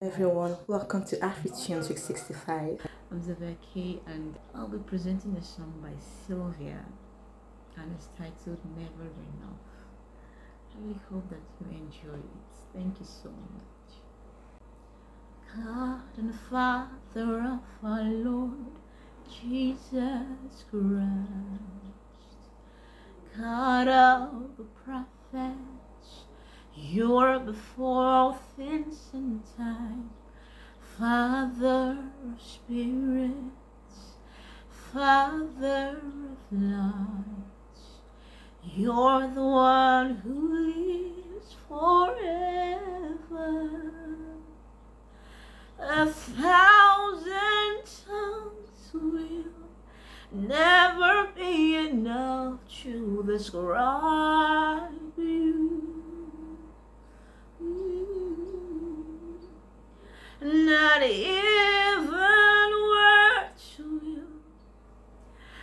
everyone, welcome to AfriTunes Week 65. I'm Sapphire Kay and I'll be presenting a song by Sylvia and it's titled Never Enough. I really hope that you enjoy it. Thank you so much. God and Father of our Lord Jesus Christ, God of the prophets, you're before all things in time. Father of spirits, Father of lights, you're the one who lives forever. A thousand tongues will never be enough to describe you. Not even words will,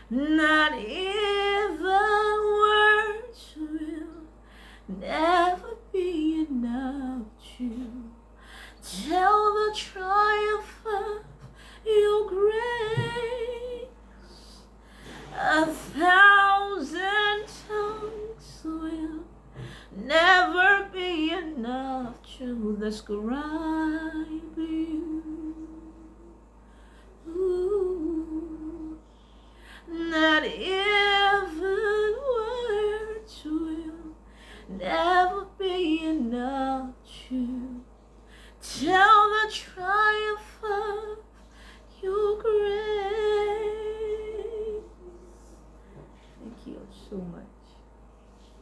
not even words will never be enough to tell the triumph of your grace. A thousand tongues will never be enough to describe never be enough to tell the triumph of your grace. Thank you so much.